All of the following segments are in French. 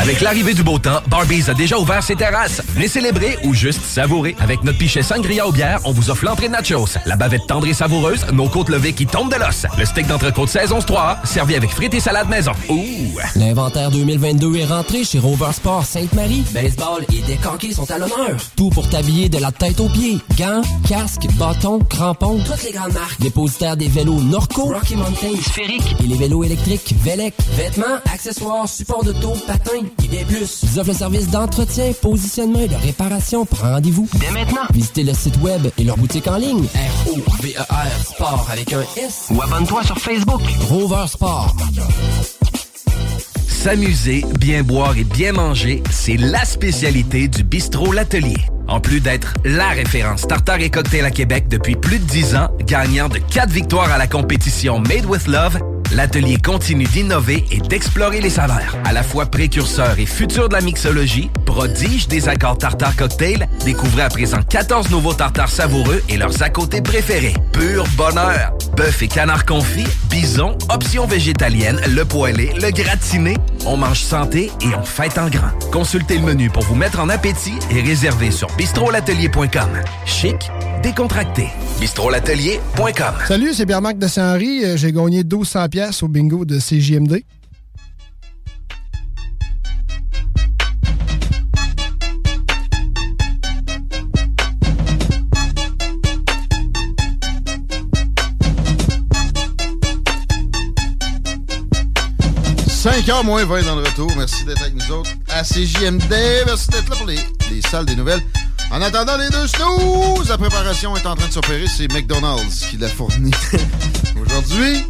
Avec l'arrivée du beau temps, Barbies a déjà ouvert ses terrasses. Venez célébrer ou juste savourer. Avec notre pichet sangria aux bières, on vous offre l'entrée de nachos, la bavette tendre et savoureuse, nos côtes levées qui tombent de l'os, le steak d'entrecôte saison 3, servi avec frites et salade maison. Ouh! L'inventaire 2022 est rentré chez Rover Sport Sainte-Marie. Baseball et décanqués sont à l'honneur. Tout pour t'habiller de la tête aux pieds. Gants, casques, bâtons, crampons. Toutes les grandes marques. Dépositaire des vélos Norco, Rocky Mountain, Sphérique et les vélos électriques Velec. Vêtements, accessoires, supports de dos, patins et des plus. Ils offrent le service d'entretien, positionnement et de réparation. Prends rendez-vous dès maintenant. Visitez le site web et leur boutique en ligne. R-O-V-E-R Sport avec un S. Ou abonne-toi sur Facebook. Rover Sport. S'amuser, bien boire et bien manger, c'est la spécialité du bistrot L'Atelier. En plus d'être la référence tartare et cocktail à Québec depuis plus de 10 ans, gagnant de 4 victoires à la compétition Made with Love, l'atelier continue d'innover et d'explorer les saveurs. À la fois précurseur et futur de la mixologie, prodige des accords tartare cocktail, découvrez à présent 14 nouveaux tartares savoureux et leurs à côté préférés. Pur bonheur! Bœuf et canard confit, bison, options végétaliennes, le poêlé, le gratiné. On mange santé et on fête en grand. Consultez le menu pour vous mettre en appétit et réservez sur bistrolatelier.com. Chic, décontracté. bistrolatelier.com. Salut, c'est Pierre-Marc de Saint-Henri. Euh, J'ai gagné 1200 pièces au bingo de CJMD. « 5h moins 20 dans le retour. Merci d'être avec nous autres à CJMD. Merci d'être là pour les, les salles des nouvelles. En attendant les deux snooze, la préparation est en train de s'opérer. C'est McDonald's qui l'a fourni aujourd'hui.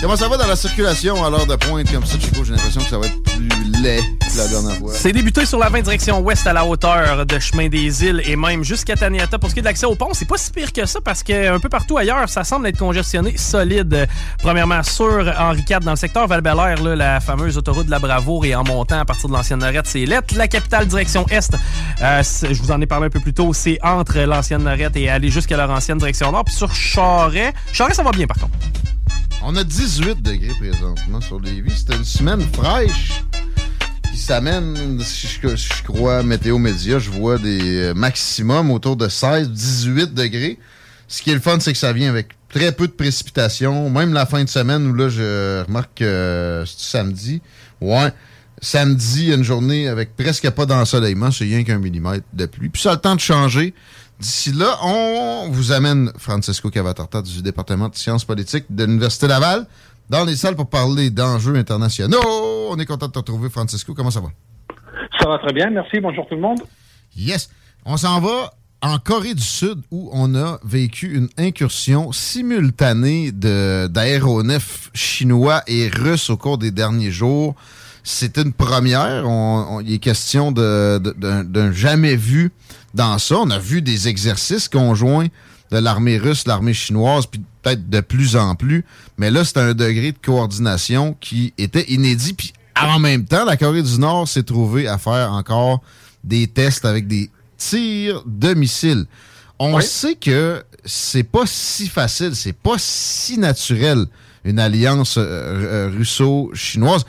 Comment ça va dans la circulation à l'heure de pointe comme ça, Chico? J'ai l'impression que ça va être plus laid que la dernière fois. C'est débuté sur la 20 direction ouest à la hauteur de Chemin des Îles et même jusqu'à Taniata. Pour ce qui est de l'accès au pont, c'est pas si pire que ça parce que un peu partout ailleurs, ça semble être congestionné solide. Premièrement, sur Henri IV, dans le secteur val la fameuse autoroute de la Bravoure et en montant à partir de l'ancienne Norette, c'est lettre. La capitale direction est, euh, je vous en ai parlé un peu plus tôt, c'est entre l'ancienne Norette et aller jusqu'à leur ancienne direction nord. Puis sur Charret, Charret, ça va bien par contre. On a 18 degrés présentement sur Lévis. C'était une semaine fraîche qui s'amène, si je, crois Météo Média, je vois des maximums autour de 16-18 degrés. Ce qui est le fun, c'est que ça vient avec très peu de précipitations. Même la fin de semaine où là, je remarque que c'est samedi. Ouais. Samedi, une journée avec presque pas d'ensoleillement, c'est rien qu'un millimètre de pluie. Puis ça a le temps de changer. D'ici là, on vous amène Francesco Cavatarta du département de sciences politiques de l'Université Laval dans les salles pour parler d'enjeux internationaux. On est content de te retrouver, Francesco. Comment ça va? Ça va très bien, merci. Bonjour tout le monde. Yes. On s'en va en Corée du Sud où on a vécu une incursion simultanée de- d'aéronefs chinois et russes au cours des derniers jours. C'est une première. On- on- il est question de- de- d'un d'un jamais vu dans ça. On a vu des exercices conjoints de l'armée russe, l'armée chinoise, puis peut-être de plus en plus. Mais là, c'est un degré de coordination qui était inédit. Puis en même temps, la Corée du Nord s'est trouvée à faire encore des tests avec des tirs de missiles. On sait que c'est pas si facile, c'est pas si naturel une alliance euh, euh, russo-chinoise.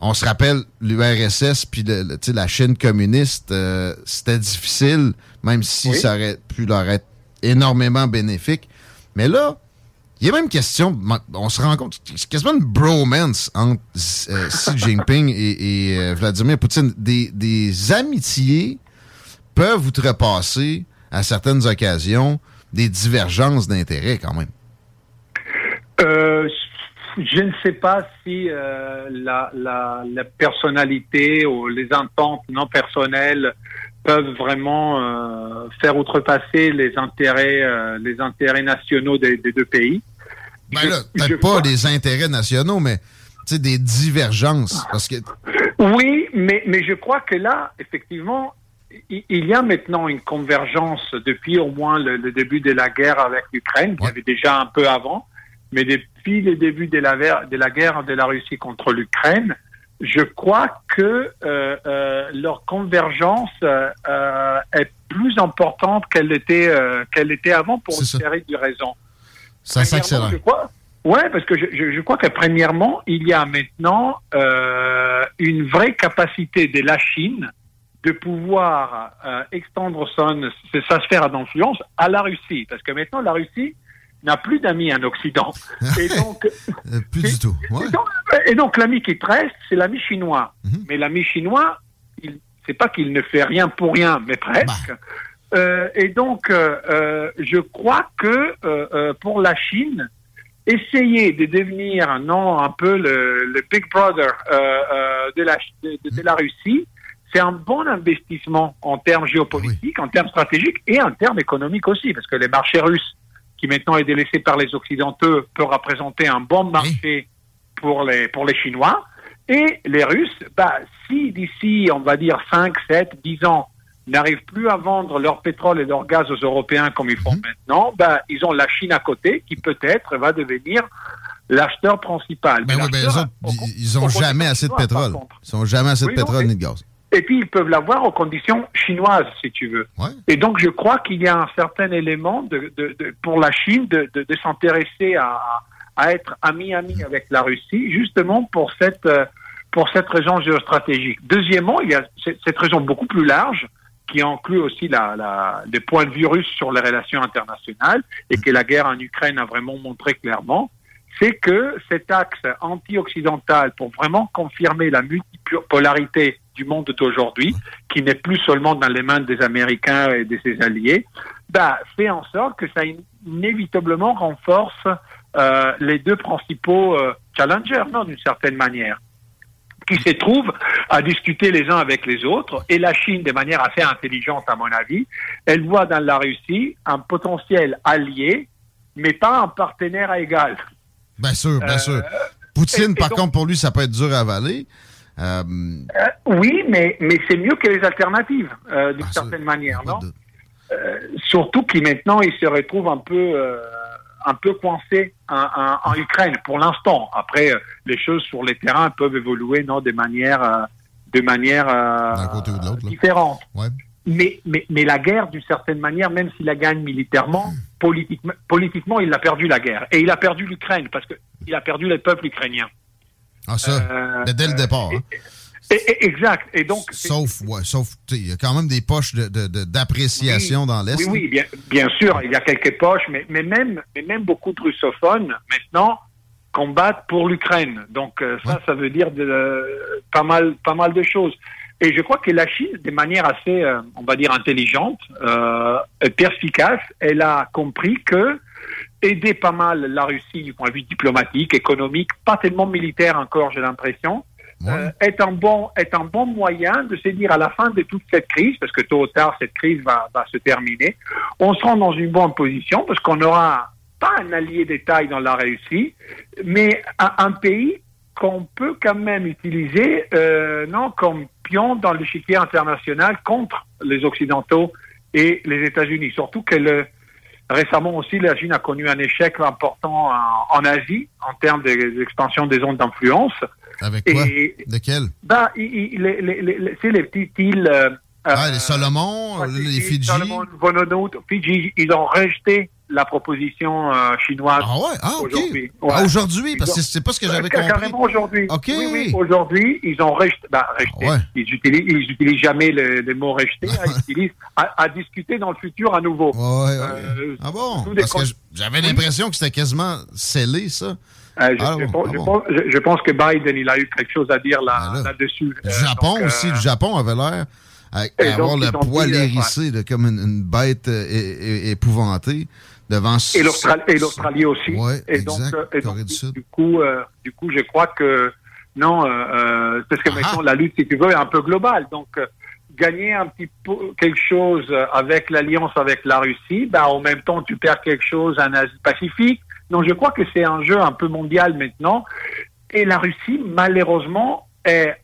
On se rappelle l'URSS puis le- le- la Chine communiste, euh, c'était difficile, même si Oui. ça aurait pu leur être énormément bénéfique. Mais là, Il y a même question, on se rend compte, c'est quasiment une bromance entre euh, Xi Jinping et, euh, Vladimir Poutine. Des, des amitiés peuvent outrepasser à certaines occasions des divergences d'intérêts quand même. Euh, je ne sais pas si euh, la, la, la, personnalité ou les ententes non personnelles peuvent vraiment euh, faire outrepasser les intérêts, euh, les intérêts nationaux des, des deux pays. Ben là, peut-être pas des intérêts nationaux, mais des divergences. Parce que... Oui, mais, mais je crois que là, effectivement, il y a maintenant une convergence depuis au moins le, le début de la guerre avec l'Ukraine, qui avait déjà un peu avant, mais depuis le début de la, de la guerre de la Russie contre l'Ukraine, je crois que euh, euh, leur convergence euh, est plus importante qu'elle était, qu'elle était avant pour une série de raisons. Ça s'accélère. Oui, parce que je, je, je, crois que premièrement, il y a maintenant une vraie capacité de la Chine de pouvoir extendre son, sa sphère d'influence à la Russie. Parce que maintenant, la Russie n'a plus d'amis en Occident. Et donc, euh, plus du tout. Et donc, l'ami qui te reste, c'est l'ami chinois. Mhm. Mais l'ami chinois, il, c'est pas qu'il ne fait rien pour rien, mais presque. Bah. Euh, et donc, euh, je crois que pour la Chine, essayer de devenir non un peu le, big brother de la de, la Russie, c'est un bon investissement en termes géopolitiques, en termes stratégiques et en termes économiques aussi, parce que les marchés russes qui maintenant est délaissé par les Occidentaux, peut représenter un bon marché pour les, pour les Chinois. Et les Russes, bah, si d'ici, on va dire 5, 7, 10 ans, n'arrivent plus à vendre leur pétrole et leur gaz aux Européens comme ils font mhm. maintenant, bah, ils ont la Chine à côté qui peut-être va devenir l'acheteur principal. Ben oui, ben ils ont jamais assez de pétrole. Ils n'ont jamais assez de pétrole ni de gaz. Et puis, ils peuvent l'avoir aux conditions chinoises, si tu veux. Et donc, je crois qu'il y a un certain élément de, de, de pour la Chine de, de s'intéresser à, à, être ami-ami avec la Russie, justement pour cette, euh, pour cette raison géostratégique. Deuxièmement, il y a cette raison beaucoup plus large qui inclut aussi la, la, des points de vue russes sur les relations internationales et que la guerre en Ukraine a vraiment montré clairement, c'est que cet axe anti-occidental pour vraiment confirmer la multipolarité du monde d'aujourd'hui, qui n'est plus seulement dans les mains des Américains et de ses alliés, bah, fait en sorte que ça inévitablement renforce euh, les deux principaux euh, challengers, non, d'une certaine manière, qui se trouvent à discuter les uns avec les autres. Et la Chine, de manière assez intelligente, à mon avis, elle voit dans la Russie un potentiel allié, mais pas un partenaire à égal. Bien sûr, bien sûr. Euh, Poutine, par contre, pour lui, ça peut être dur à avaler. Euh, euh, oui, mais, mais c'est mieux que les alternatives, euh, d'une certaine manière, non Surtout qu'il maintenant, il se retrouve un peu, un peu coincé en, en, Ukraine pour l'instant. Après, les choses sur les terrains peuvent évoluer, non, de manière, de manière différente. Mais, mais, mais la guerre, d'une certaine manière, même s'il la gagne militairement, politiquement, politiquement, il a perdu la guerre. Et il a perdu l'Ukraine, parce qu'il a perdu le peuple ukrainien. Ah, ça, euh, dès le départ. Hein. exact. Et donc, sauf, ouais, sauf, il y a quand même des poches d'appréciation de, de, dans l'Est. Oui, oui, bien, bien, sûr, il y a quelques poches, mais, mais, même, mais même beaucoup de russophones, maintenant, combattent pour l'Ukraine. Donc, euh, ça, ça veut dire de, pas, mal, pas mal de choses. Et je crois que la Chine, de manière assez, euh, on va dire, intelligente, euh, perspicace, elle a compris que aider pas mal la Russie du point de vue diplomatique, économique, pas tellement militaire encore, j'ai l'impression, euh, est un bon est un bon moyen de se dire à la fin de toute cette crise, parce que tôt ou tard cette crise va, va se terminer, on sera dans une bonne position parce qu'on aura pas un allié tailles dans la Russie, mais un, pays qu'on peut quand même utiliser euh, non comme pion dans l'échiquier international contre les occidentaux et les États-Unis, surtout que le Récemment aussi, la Chine a connu un échec important en, Asie en termes d'expansion des zones d'influence. Avec quoi? De quel? Ben, c'est les petites îles euh, Ah, les Solomons, les Fidji. Vanuatu, Fidji, ils ont rejeté la proposition euh, chinoise ah ouais? ah, aujourd'hui. Ah, aujourd'hui, parce que c'est pas ce que j'avais compris. Carrément aujourd'hui. OK. Oui, oui, aujourd'hui, ils ont rejeté. Ben, rejeté. Ouais. Ils utilisent, ils utilisent jamais le, le mot rejeté. hein, ils utilisent à, à discuter dans le futur à nouveau. Ouais. Euh, ah bon? Parce que j'avais l'impression que c'était quasiment scellé, ça. Euh, je, Ah pense, ah je bon. pense- je- je pense que Biden, il a eu quelque chose à dire là- Ben là. là-dessus. Le Euh, Japon donc, euh, aussi, le Japon avait l'air à, avoir le poil euh, hérissé de, comme une, une bête euh, é- é- épouvantée devant et l'Australie aussi. Ouais, et donc, exact, euh, et donc, Corée du Sud. du coup, euh, du coup, je crois que non, euh, parce Ah que maintenant la lutte, si tu veux, est un peu globale. Donc, gagner un petit peu quelque chose avec l'alliance avec la Russie, bah, en même temps, tu perds quelque chose en Asie-Pacifique. Donc, je crois que c'est un jeu un peu mondial maintenant. Et la Russie, malheureusement, est,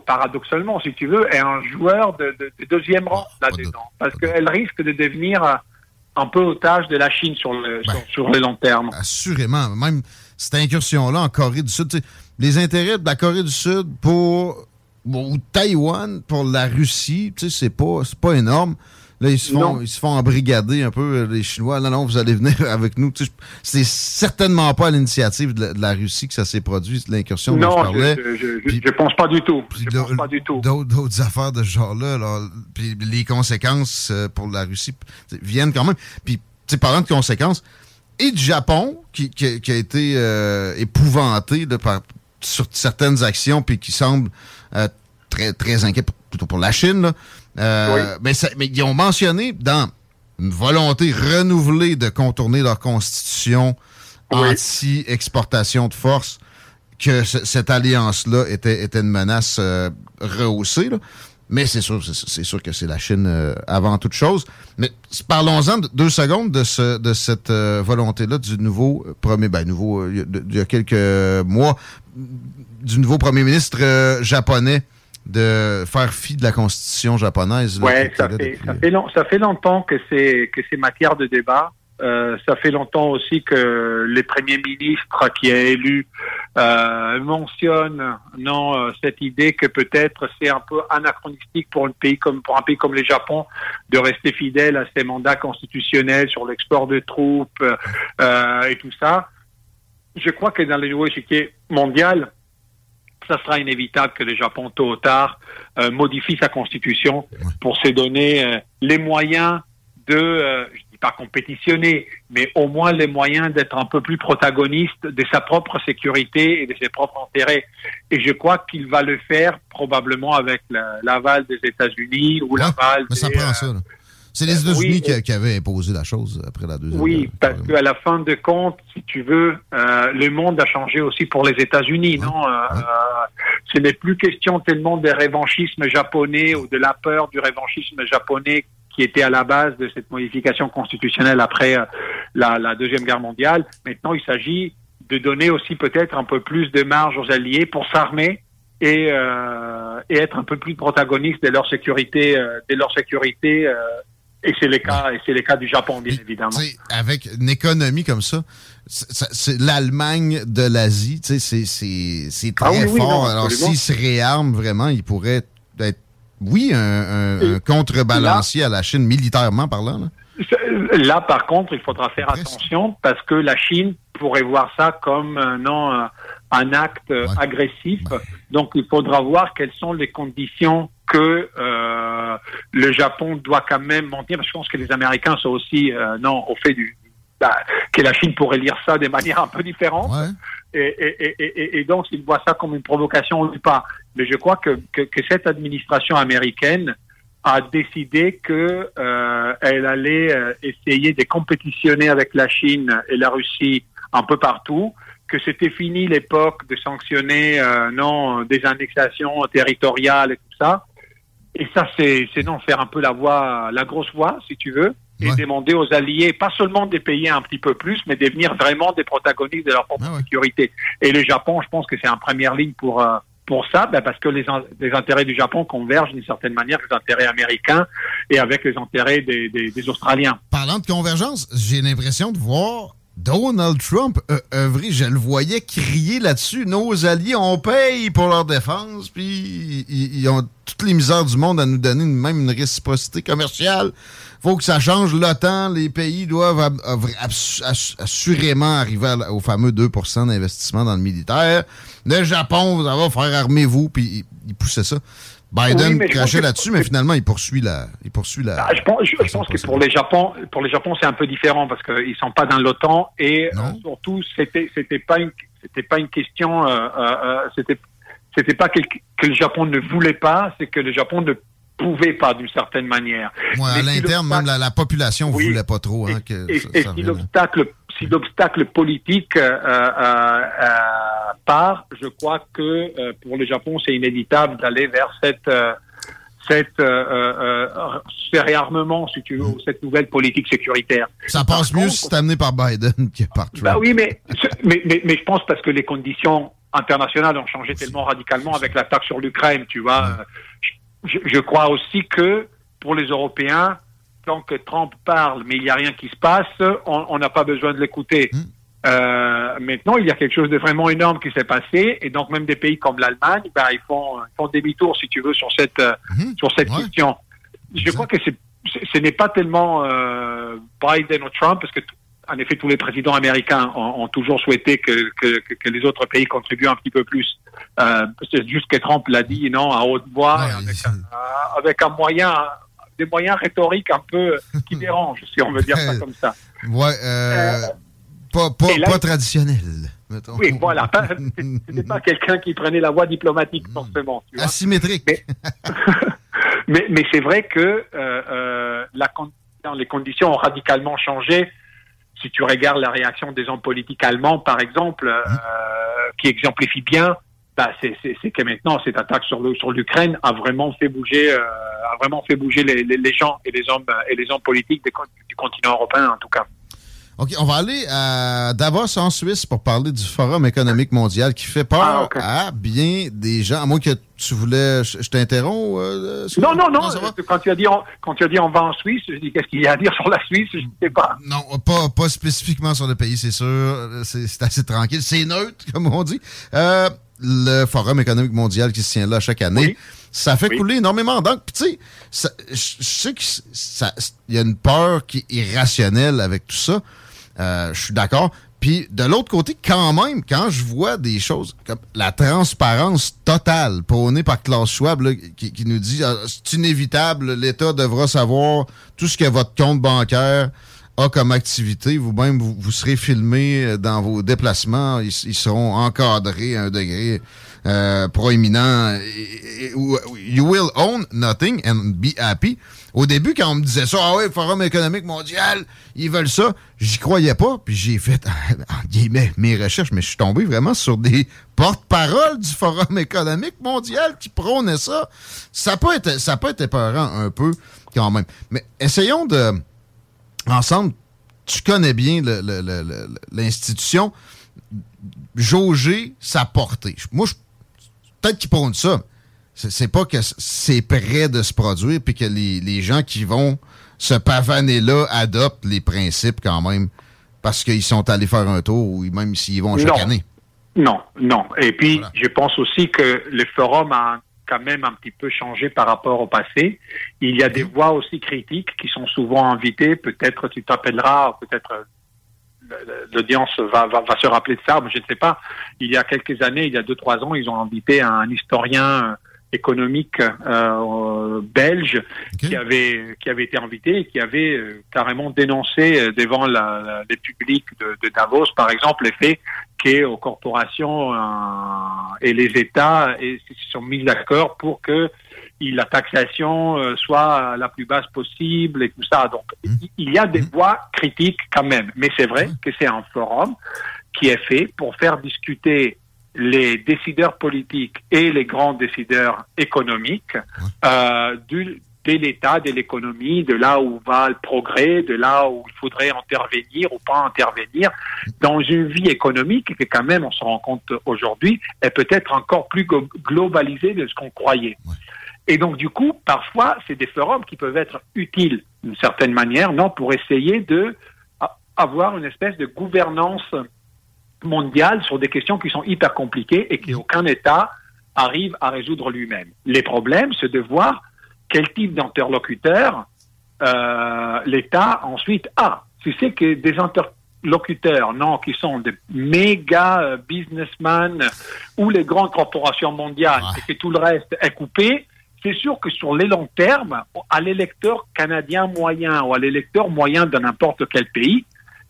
paradoxalement, si tu veux, est un joueur de, de- de deuxième rang là-dedans. Parce qu'elle risque de devenir euh, un peu otage de la Chine sur le, sur, sur le long terme. Assurément. Même cette incursion-là en Corée du Sud, les intérêts de la Corée du Sud pour bon, ou Taïwan pour la Russie, tu sais, c'est pas, c'est pas énorme. Là, ils se font, Non. ils se font embrigader un peu, euh, les Chinois. Non, non, vous allez venir avec nous. C'est certainement pas à l'initiative de, la- de la Russie que ça s'est produit, l'incursion dont je Non, parlais. je, je, je, je pense pas du tout. Je pense pas du tout. D'autres, affaires de ce genre-là, là, puis les conséquences euh, pour la Russie viennent quand même. Puis, tu sais, parlant de conséquences, et du Japon, qui, qui- qui a été euh, épouvanté par, sur certaines actions, puis qui semble euh, très, très inquiet, plutôt pour la Chine, là. Euh, mais, ça- mais ils ont mentionné dans une volonté renouvelée de contourner leur constitution anti-exportation de force que ce- cette alliance-là était, était une menace euh, rehaussée. là. Mais c'est sûr, c'est- sûr que c'est la Chine euh, avant toute chose. Mais parlons-en de- deux secondes de, ce, de cette euh, volonté-là du nouveau euh, premier, ben nouveau, il y a- de- il y a quelques mois, du nouveau premier ministre japonais de faire fi de la constitution japonaise. qui- ça depuis- ça fait, long- ça fait longtemps que c'est que c'est matière de débat. Euh, ça fait longtemps aussi que les premiers ministres qui est élu euh, mentionnent non euh, cette idée que peut-être c'est un peu anachronistique pour un pays comme pour un pays comme le Japon de rester fidèle à ses mandats constitutionnels sur l'export de troupes euh, et tout ça. Je crois que dans le nouveau échiquier mondial, ça sera inévitable que le Japon, tôt ou tard, euh, modifie sa constitution pour se donner euh, les moyens de, euh, je dis pas compétitionner, mais au moins les moyens d'être un peu plus protagoniste de sa propre sécurité et de ses propres intérêts. Et je crois qu'il va le faire probablement avec la- l'aval des États-Unis ou l'aval des, ça. C'est les euh, États-Unis oui, qui, avaient imposé la chose après la deuxième oui, guerre. parce qu'à la fin de compte, si tu veux, euh, le monde a changé aussi pour les États-Unis, non? Euh, euh, Ce n'est plus question tellement de révanchisme japonais ou de la peur du révanchisme japonais qui était à la base de cette modification constitutionnelle après euh, la, la deuxième guerre mondiale. Maintenant, il s'agit de donner aussi peut-être un peu plus de marge aux alliés pour s'armer et, euh, et être un peu plus protagonistes de leur sécurité, euh, de leur sécurité. Et c'est le cas, et c'est le cas du Japon, bien évidemment. Tu sais, avec une économie comme ça, c'est- l'Allemagne de l'Asie, tu sais, c'est- très Ah oui, oui, fort. non, Alors, s'ils se réarment vraiment, ils pourraient être, oui, un, un- un contrebalancier à la Chine, militairement parlant. là. Là, par contre, il faudra faire attention parce que la Chine pourrait voir ça comme euh, non euh, un acte euh, agressif. Donc, il faudra voir quelles sont les conditions que euh, le Japon doit quand même. Parce que je pense que les Américains sont aussi euh, non au fait du bah, que la Chine pourrait lire ça de manière un peu différente. Et, et, et, et, et donc, s'ils voient ça comme une provocation ou pas. Mais je crois que, que, que cette administration américaine a décidé que euh, elle allait essayer de compétitionner avec la Chine et la Russie un peu partout, que c'était fini l'époque de sanctionner euh, non des annexations territoriales et tout ça. Et ça, c'est c'est non faire un peu la voix, la grosse voix, si tu veux, et demander aux alliés, pas seulement de payer un petit peu plus, mais de devenir vraiment des protagonistes de leur propre sécurité. Et le Japon, je pense que c'est en première ligne pour euh, pour ça, ben parce que les, in- les intérêts du Japon convergent d'une certaine manière avec les intérêts américains et avec les intérêts des, des, des Australiens. Parlant de convergence, j'ai l'impression de voir Donald Trump a œuvré, je le voyais crier là-dessus. Nos alliés, on paye pour leur défense, puis ils, ont toutes les misères du monde à nous donner même une réciprocité commerciale. faut que ça change l'OTAN. Les pays doivent assurément arriver au fameux 2% d'investissement dans le militaire. Le Japon, vous allez faire armez-vous, puis il poussait ça. Biden crachait là-dessus, mais finalement, il poursuit la. Il poursuit la ah, je pense, je, pense que pour les Japon, pour les Japon, c'est un peu différent parce qu'ils sont pas dans l'OTAN et euh, surtout, c'était, c'était pas une, c'était pas une question, euh, euh, euh c'était, c'était pas que, que, le Japon ne voulait pas, c'est que le Japon ne pouvait pas d'une certaine manière. Ouais, à l'interne, même la, la, population ne voulait pas trop. Hein, que et, et si l'obstacle si l'obstacle politique euh, part, je crois que pour le Japon, c'est inévitable d'aller vers cette cette euh, réarmement, si tu veux, cette nouvelle politique sécuritaire. Ça passe mieux si c'est amené par Biden que par Trump. Bah oui, mais, mais, mais, mais, je pense parce que les conditions internationales ont changé tellement radicalement avec l'attaque sur l'Ukraine, tu vois. Je, je, crois aussi que pour les Européens, tant que Trump parle, mais il n'y a rien qui se passe, on n'a pas besoin de l'écouter. Hmm. Euh, maintenant, il y a quelque chose de vraiment énorme qui s'est passé, et donc même des pays comme l'Allemagne, ben, ils font, font demi-tour, si tu veux, sur cette euh, mhm. sur cette question. Je crois que c'est ce n'est pas tellement euh, Biden ou Trump, parce que en effet, tous les présidents américains ont, toujours souhaité que, que, que, les autres pays contribuent un petit peu plus. Euh, c'est juste que Trump l'a dit, non, à haute voix, avec, un, avec, un, moyen, des moyens rhétoriques un peu qui dérangent, si on veut dire ça comme ça. Ouais. Euh, pas, pas, traditionnel. Oui, voilà. N'est pas quelqu'un qui prenait la voie diplomatique, forcément. Asymétrique. Mais, mais, c'est vrai que euh, euh, la, les conditions ont radicalement changé. Si tu regardes la réaction des hommes politiques allemands, par exemple, euh, qui exemplifie bien, bah, c'est que maintenant cette attaque sur l'Ukraine a vraiment fait bouger, a vraiment fait bouger les, les, gens et les hommes et les hommes politiques du continent européen en tout cas. OK, on va aller à Davos en Suisse pour parler du Forum économique mondial qui fait peur ah, à bien des gens. À moins que tu voulais. Je, t'interromps? Euh, non, non, non. quand, tu as dit on, quand tu as dit on va en Suisse, je dis qu'est-ce qu'il y a à dire sur la Suisse? Je ne sais pas. Non, pas, pas spécifiquement sur le pays, c'est sûr. C'est assez tranquille. C'est neutre, comme on dit. Euh, le Forum économique mondial qui se tient là chaque année. Ça fait couler énormément d'encre. tu sais, je sais qu'il y a une peur qui est irrationnelle avec tout ça. Euh, je suis d'accord. Puis de l'autre côté, quand même, quand je vois des choses comme la transparence totale prônée par Klaus Schwab, qui, nous dit ah, c'est inévitable, l'État devra savoir tout ce que votre compte bancaire a comme activité. Vous-même, vous, serez filmé euh, dans vos déplacements. Ils, seront encadrés à un degré euh, proéminent. You will own nothing and be happy. Au début, quand on me disait ça, ah oui, Forum économique mondial, ils veulent ça, j'y croyais pas. Puis j'ai fait, en guillemets, mes recherches, mais je suis tombé vraiment sur des porte-paroles du Forum économique mondial qui prônaient ça. Ça peut être, ça peut être épeurant un peu quand même. Mais essayons de, ensemble, tu connais bien l'institution, jauger sa portée. Moi, peut-être qu'ils prônent ça c'est pas que c'est prêt de se produire puis que les, gens qui vont se pavaner là adoptent les principes quand même parce qu'ils sont allés faire un tour ou même s'ils vont chaque année. Non, non. Et puis, je pense aussi que le forum a quand même un petit peu changé par rapport au passé. Il y a des voix aussi critiques qui sont souvent invitées. Peut-être tu t'appelleras, peut-être l'audience va, va, va, se rappeler de ça, mais je ne sais pas. Il y a quelques années, il y a deux, trois ans, ils ont invité un historien économique euh, belge qui avait qui avait été invité et qui avait euh, carrément dénoncé euh, devant la, les publics de, de, Davos, par exemple, le fait qu'aux corporations euh, et les États et, se sont mis d'accord pour que la taxation soit la plus basse possible et tout ça. Donc, mmh. il y a des mmh. voix critiques quand même, mais c'est vrai mmh. que c'est un forum qui est fait pour faire discuter les décideurs politiques et les grands décideurs économiques euh, du, de l'État, de l'économie, de là où va le progrès, de là où il faudrait intervenir ou pas intervenir dans une vie économique qui quand même, on se rend compte aujourd'hui, est peut-être encore plus globalisée de ce qu'on croyait. Et donc du coup, parfois, c'est des forums qui peuvent être utiles d'une certaine manière, non, pour essayer de avoir une espèce de gouvernance mondiale sur des questions qui sont hyper compliquées et qu'aucun État arrive à résoudre lui-même. Les problèmes, c'est de voir quel type d'interlocuteur euh, l'État ensuite a. Si c'est que des interlocuteurs, non, qui sont des méga euh, businessmen ou les grandes corporations mondiales et que tout le reste est coupé, c'est sûr que sur les longs termes, à l'électeur canadien moyen ou à l'électeur moyen de n'importe quel pays,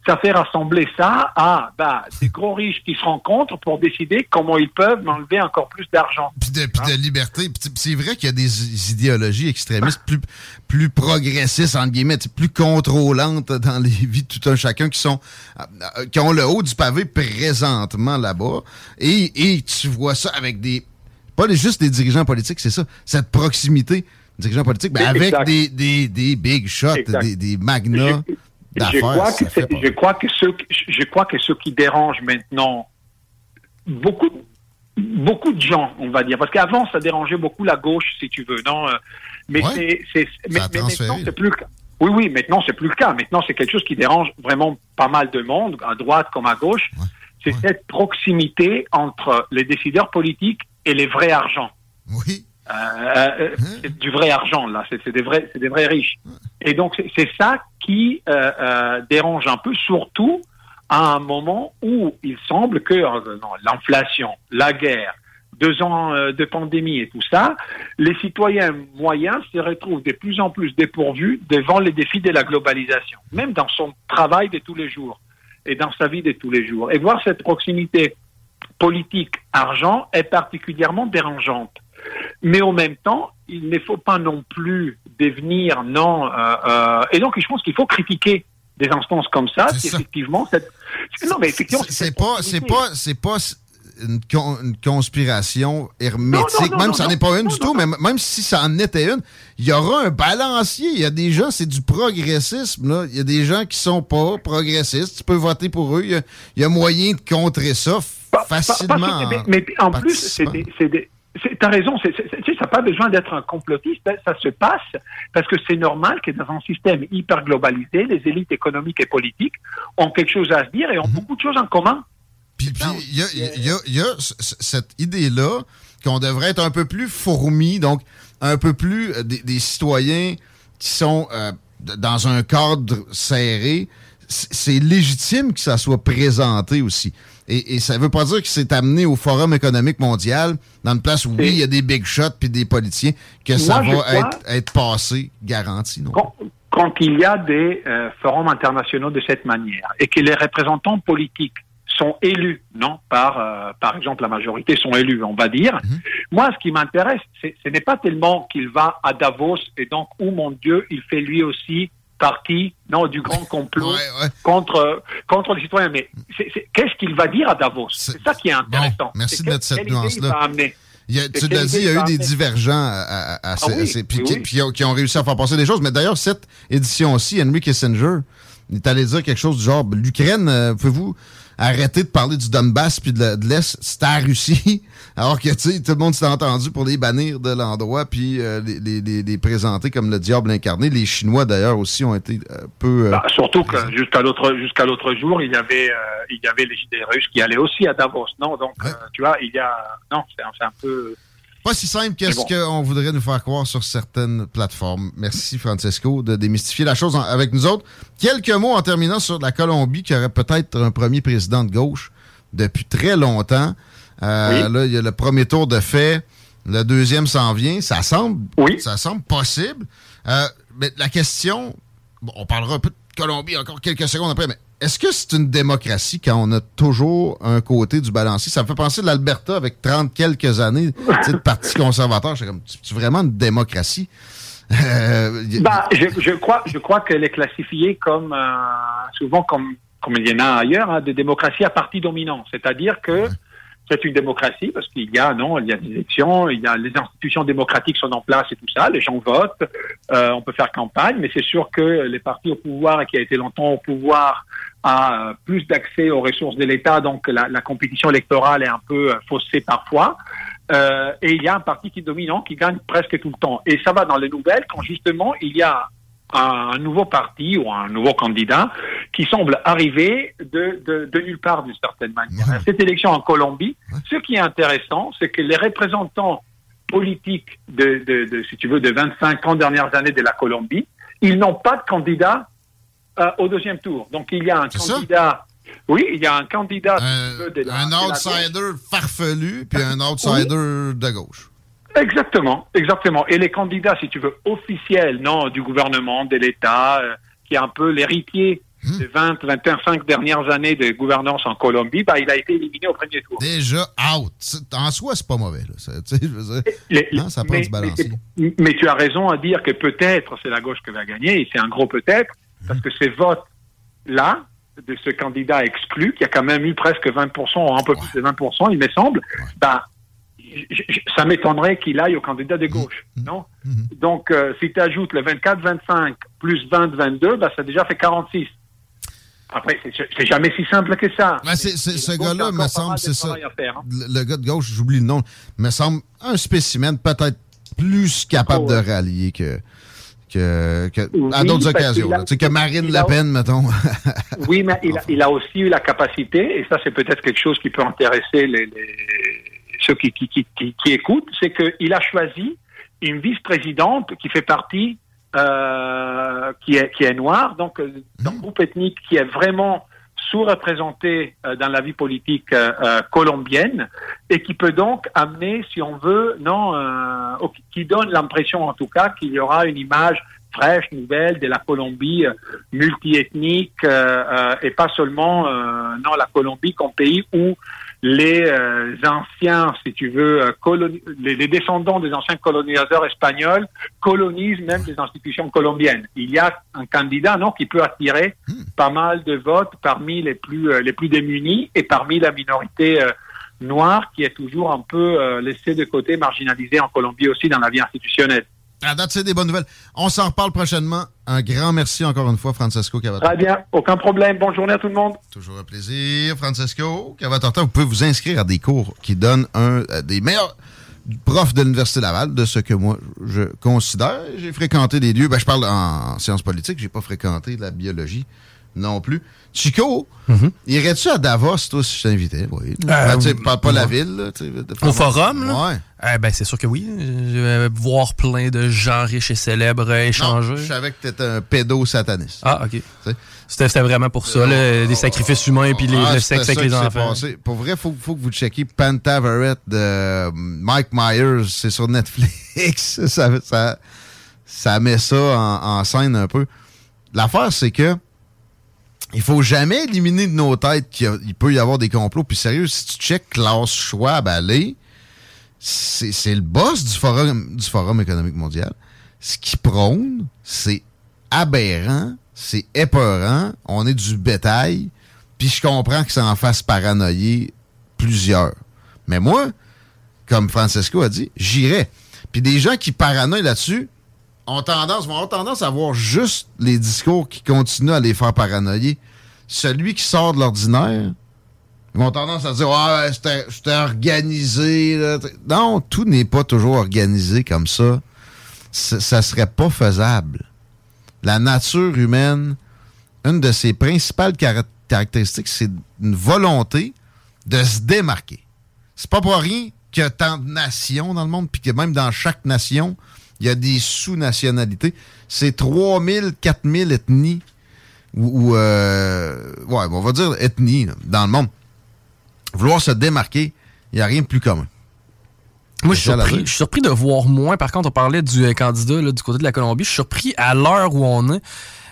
ça fait rassembler ça à bah, des gros riches qui se rencontrent pour décider comment ils peuvent enlever encore plus d'argent. Puis de, puis de liberté. Puis C'est vrai qu'il y a des idéologies extrémistes plus, plus progressistes, entre guillemets, plus contrôlantes dans les vies de tout un chacun qui sont euh, qui ont le haut du pavé présentement là-bas. Et, et tu vois ça avec des... Pas juste des dirigeants politiques, c'est ça. Cette proximité dirigeants politiques, ben avec des, des, des big shots, des, des magnats je crois, que je crois que ce je crois que ce qui dérange maintenant beaucoup beaucoup de gens, on va dire, parce qu'avant ça dérangeait beaucoup la gauche, si tu veux, non. Euh, mais c'est mais, maintenant c'est plus le cas. Oui, oui, maintenant c'est plus le cas. Maintenant c'est quelque chose qui dérange vraiment pas mal de monde, à droite comme à gauche. C'est cette proximité entre les décideurs politiques et les vrais argents. Oui. Euh, euh c'est du vrai argent là, c'est des vrais, c'est des vrais riches. Et donc c'est ça qui euh, dérange un peu, surtout à un moment où il semble que l'inflation, la guerre, deux ans de pandémie et tout ça, les citoyens moyens se retrouvent de plus en plus dépourvus devant les défis de la globalisation, même dans son travail de tous les jours et dans sa vie de tous les jours. Et voir cette proximité politique-argent est particulièrement dérangeante. Mais en même temps, il ne faut pas non plus devenir non. Euh, euh, et donc, je pense qu'il faut critiquer des instances comme ça, si effectivement cette... Non, mais effectivement, c'est pas, c'est pas, c'est pas une, conspiration hermétique, même si ça n'est pas une du tout, mais même si ça en était une, il y aura un balancier. Il y a des gens, c'est du progressisme. Là. Il y a des gens qui sont pas progressistes. Tu peux voter pour eux. Il y a, moyen de contrer ça facilement. mais, en plus, c'est des, T'as raison, ça n'a pas besoin d'être un complotiste, hein. ça se passe parce que c'est normal que dans un système hyper globalisé, les élites économiques et politiques ont quelque chose à se dire et ont mhm. beaucoup de choses en commun. Puis il y a, cette idée-là qu'on devrait être un peu plus fourmis, donc un peu plus euh, des, citoyens qui sont euh, dans un cadre serré. C'est légitime que ça soit présenté aussi. Et, ça ne veut pas dire que c'est amené au Forum économique mondial, dans une place où, oui, il y a des big shots puis des politiciens, que ça va être, être, passé, garanti. Non? Quand, il y a des euh, forums internationaux de cette manière et que les représentants politiques sont élus, non, par, euh, par exemple, la majorité sont élus, on va dire. Mhm. Moi, ce qui m'intéresse, ce n'est pas tellement qu'il va à Davos et donc, oh mon Dieu, il fait lui aussi partie non, du grand complot Contre, contre les citoyens. Mais qu'est-ce qu'il va dire à Davos? C'est ça qui est intéressant. merci de mettre cette nuance-là. tu l'as dit, il y a eu des divergents à, à, qui, ont réussi à faire passer des choses. Mais d'ailleurs, cette édition aussi, Henry Kissinger est allé dire quelque chose du genre l'Ukraine, euh, pouvez-vous arrêter de parler du Donbass puis de l'Est, c'était la Russie. Alors que, tu sais, tout le monde s'est entendu pour les bannir de l'endroit puis euh, les, les, les, présenter comme le diable incarné. Les Chinois, d'ailleurs, aussi ont été un peu... Euh, bah, surtout que jusqu'à l'autre jusqu'à l'autre jour, il y avait euh, il y avait les russes qui allaient aussi à Davos, non? Donc, tu vois, il y a... Non, c'est un peu pas si simple que ce qu'on voudrait nous faire croire sur certaines plateformes. Merci, Francesco, de démystifier la chose avec nous autres. Quelques mots en terminant sur la Colombie, qui aurait peut-être un premier président de gauche depuis très longtemps. Euh, là, il y a le premier tour de fait. Le deuxième s'en vient. Ça semble, ça semble possible. Euh, mais la question, on parlera un peu de Colombie encore quelques secondes après, mais est-ce que c'est une démocratie quand on a toujours un côté du balancier? Ça me fait penser de l'Alberta avec 30 quelques années de parti conservateur. C'est comme, c'est vraiment une démocratie? Euh, bah, je, crois, je crois qu'elle est classifiée comme, euh, souvent comme, comme il y en a ailleurs, hein, de démocratie à parti dominant. C'est-à-dire que c'est une démocratie parce qu'il y a non, il y a des élections, il y a les institutions démocratiques sont en place et tout ça, les gens votent, euh, on peut faire campagne, mais c'est sûr que les partis au pouvoir qui a été longtemps au pouvoir a plus d'accès aux ressources de l'État, donc la, la, compétition électorale est un peu euh, faussée parfois. Euh, et il y a un parti qui est dominant, qui gagne presque tout le temps. Et ça va dans les nouvelles quand justement il y a un nouveau parti ou un nouveau candidat qui semble arriver de, de, de nulle part d'une certaine manière. Cette élection en Colombie, ce qui est intéressant, c'est que les représentants politiques de, de, de, si tu veux, de 25 ans dernières années de la Colombie, ils n'ont pas de candidat euh, au deuxième tour. Donc il y a un candidat. Oui, il y a un candidat. Un, de la, un outsider farfelu, puis un outsider de gauche. Exactement, exactement. Et les candidats, si tu veux, officiels, non, du gouvernement, de l'État, euh, qui est un peu l'héritier hmm. des 20, 25 dernières années de gouvernance en Colombie, bah, il a été éliminé au premier tour. Déjà out. En soi, c'est pas mauvais. Là. Je veux dire, non, ça prend mais, du balancier. Mais, mais, tu as raison à dire que peut-être c'est la gauche qui va gagner, et c'est un gros peut-être, parce que ces votes-là, de ce candidat exclu, qui a quand même eu presque 20%, ou un peu plus de 20%, il me semble, bah, ça m'étonnerait qu'il aille au candidat de gauche, Mm-hmm. non? Donc, euh, si tu ajoutes le 24-25 plus 20-22, bah, ça déjà fait 46. Après, c'est jamais si simple que ça. Ben c'est, ce gars-là, me semble, c'est ça. Faire, hein? le, le, gars de gauche, j'oublie le nom, me semble un spécimen peut-être plus capable oh, ouais. de rallier que, que, que oui, à d'autres occasions. A, que Marine Le Pen, mettons. oui, mais il a, il a, aussi eu la capacité, et ça, c'est peut-être quelque chose qui peut intéresser les, les ceux qui, qui, qui, qui écoutent, c'est qu'il a choisi une vice-présidente qui fait partie, euh, qui, est, qui est noire, donc d'un mmh. groupe ethnique qui est vraiment sous-représenté euh, dans la vie politique euh, colombienne et qui peut donc amener, si on veut, non, euh, qui donne l'impression en tout cas qu'il y aura une image fraîche, nouvelle de la Colombie multiethnique et pas seulement non la Colombie comme pays où les euh, anciens, si tu veux, euh, les, les, descendants des anciens colonisateurs espagnols colonisent même les institutions colombiennes. Il y a un candidat, non, qui peut attirer mmh. pas mal de votes parmi les plus euh, les plus démunis et parmi la minorité noire qui est toujours un peu laissée de côté, marginalisée en Colombie aussi dans la vie institutionnelle. À date, c'est des bonnes nouvelles. On s'en reparle prochainement. Un grand merci encore une fois, Francesco Cavatorta. Très bien, aucun problème. Bonne journée à tout le monde. Toujours un plaisir, Francesco Cavatorta. Vous pouvez vous inscrire à des cours qui donnent un des meilleurs profs de l'Université Laval, de ce que moi je considère. J'ai fréquenté des lieux. Ben, je parle en sciences politiques, j'ai pas fréquenté la biologie non plus. Chico, mm -hmm. irais-tu à Davos, toi, si je t'invitais? Oui. Euh, ben, pas, pas la ville. Là, Au forum, là? Ouais. Eh ben, c'est sûr que oui. Je vais voir plein de gens riches et célèbres échanger. Non, je savais que t'étais un pédo-sataniste. Ah, OK. C'était vraiment pour ça, là, des sacrifices humains et puis les, ah, le sexe avec les enfants. Passé. Pour vrai, il faut, faut que vous checkiez Pantavaret de Mike Myers. C'est sur Netflix. ça, ça, ça met ça en, en scène un peu. L'affaire, c'est que il faut jamais éliminer de nos têtes qu'il peut y avoir des complots. Puis sérieux, si tu checkes Klaus Schwab aller, c'est le boss du forum, économique mondial. Ce qui prône, c'est aberrant, c'est épeurant, on est du bétail, puis je comprends que ça en fasse paranoïer plusieurs. Mais moi, comme Francesco a dit, j'irai. Puis des gens qui paranoïent là-dessus ont tendance, vont avoir tendance à voir juste les discours qui continuent à les faire paranoïer. Celui qui sort de l'ordinaire, ils vont tendance à dire Ouais, c'était organisé. Non, tout n'est pas toujours organisé comme ça. Ça serait pas faisable. La nature humaine, une de ses principales car caractéristiques, c'est une volonté de se démarquer. C'est pas pour rien qu'il y a tant de nations dans le monde, puis que même dans chaque nation, il y a des sous-nationalités. C'est 3000, 4000 ethnies, ou, ou euh, ouais, on va dire ethnies, là, dans le monde vouloir se démarquer, il n'y a rien de plus commun. Moi, je suis, surpris, je suis surpris de voir moins. Par contre, on parlait du euh, candidat là, du côté de la Colombie. Je suis surpris à l'heure où on est,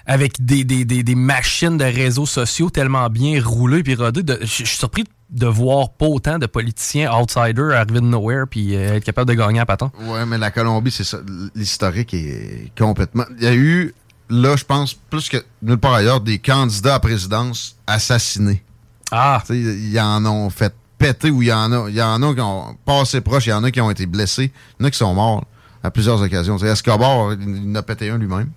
avec des, des, des, des, machines de réseaux sociaux tellement bien roulées et rodées. De, je, je, suis surpris de voir pas autant de politiciens outsiders arriver de nowhere puis euh, être capable de gagner à patin. Ouais, mais la Colombie, c'est ça. L'historique est complètement. Il y a eu, là, je pense, plus que nulle part ailleurs, des candidats à présidence assassinés. Ah! Ils y en ont fait péter ou il y en a. Il y en a qui ont passé proche, il y en a qui ont été blessés, il y en a qui sont morts à plusieurs occasions. T'sais, Escobar, il en a pété un lui-même.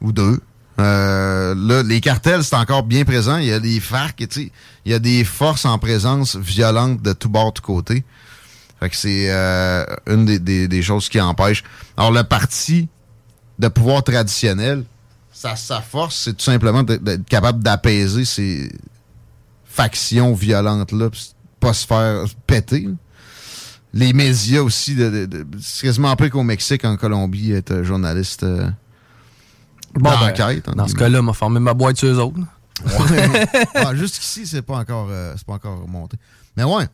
Ou deux. Euh, là, les cartels, c'est encore bien présent. Il y a des FARC, il y a des forces en présence violentes de tout bord, de tout côté. Fait que c'est euh, une des, des, des, choses qui empêchent. Alors, le parti de pouvoir traditionnel, sa, force, c'est tout simplement d'être- capable d'apaiser ces factions violentes-là, pas se faire péter. Les médias aussi, de, de- de- c'est quasiment qu'au Mexique, en Colombie, être journaliste euh, Bon, ben, d'enquête. entre dans ce cas-là, m'a formé ma boîte sur eux autres. Ah, Jusqu'ici, c'est pas encore euh, c'est pas encore remonté. Mais ouais,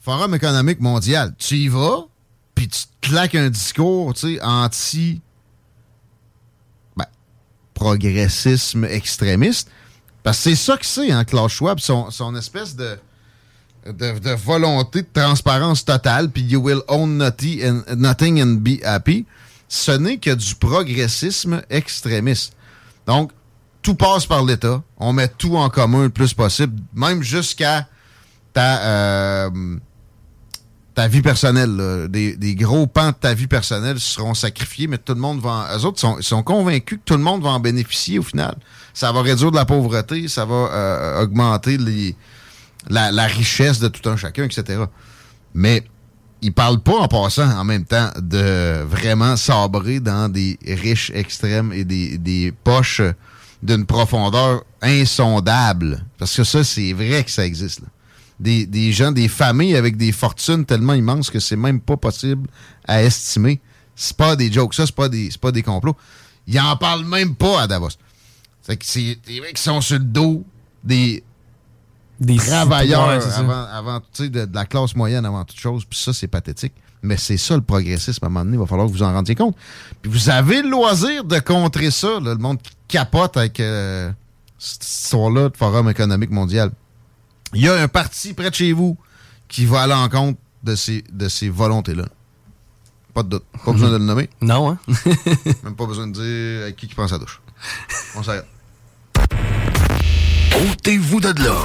Forum économique mondial, tu y vas, puis tu te claques un discours, tu sais, anti ben, progressisme extrémiste. Parce que c'est ça que c'est, hein, Klaus Schwab, son, son espèce de, de, de volonté de transparence totale, puis you will own and- nothing and be happy. Ce n'est que du progressisme extrémiste. Donc, tout passe par l'État. On met tout en commun le plus possible, même jusqu'à ta, euh, ta vie personnelle. Des, gros pans de ta vie personnelle seront sacrifiés, mais tout le monde va... En, eux autres sont, convaincus que tout le monde va en bénéficier au final. Ça va réduire de la pauvreté, ça va euh, augmenter la, la richesse de tout un chacun, etc. Mais ils parlent pas en passant en même temps de vraiment sabrer dans des riches extrêmes et des, des poches d'une profondeur insondable. Parce que ça, c'est vrai que ça existe. là. Des, des gens, des familles avec des fortunes tellement immenses que c'est même pas possible à estimer. C'est pas des jokes, ça, c'est pas des, pas des complots. Ils en parlent même pas à Davos. C'est que c'est des mecs qui sont sur le dos des, Des travailleurs ouais, avant, avant tu sais, de, de la classe moyenne avant toute chose. Puis ça, c'est pathétique. Mais c'est ça le progressisme à un moment donné. Il va falloir que vous en rendiez compte. Puis vous avez le loisir de contrer ça, là, le monde qui capote avec euh, cette histoire-là de Forum économique mondial. Il y a un parti près de chez vous qui va à l'encontre de ces, de ces volontés-là. Pas de doute. Pas besoin de le nommer. Non, hein? Même pas besoin de dire à qui qui prend sa douche. On s'arrête. Ôtez-vous de là.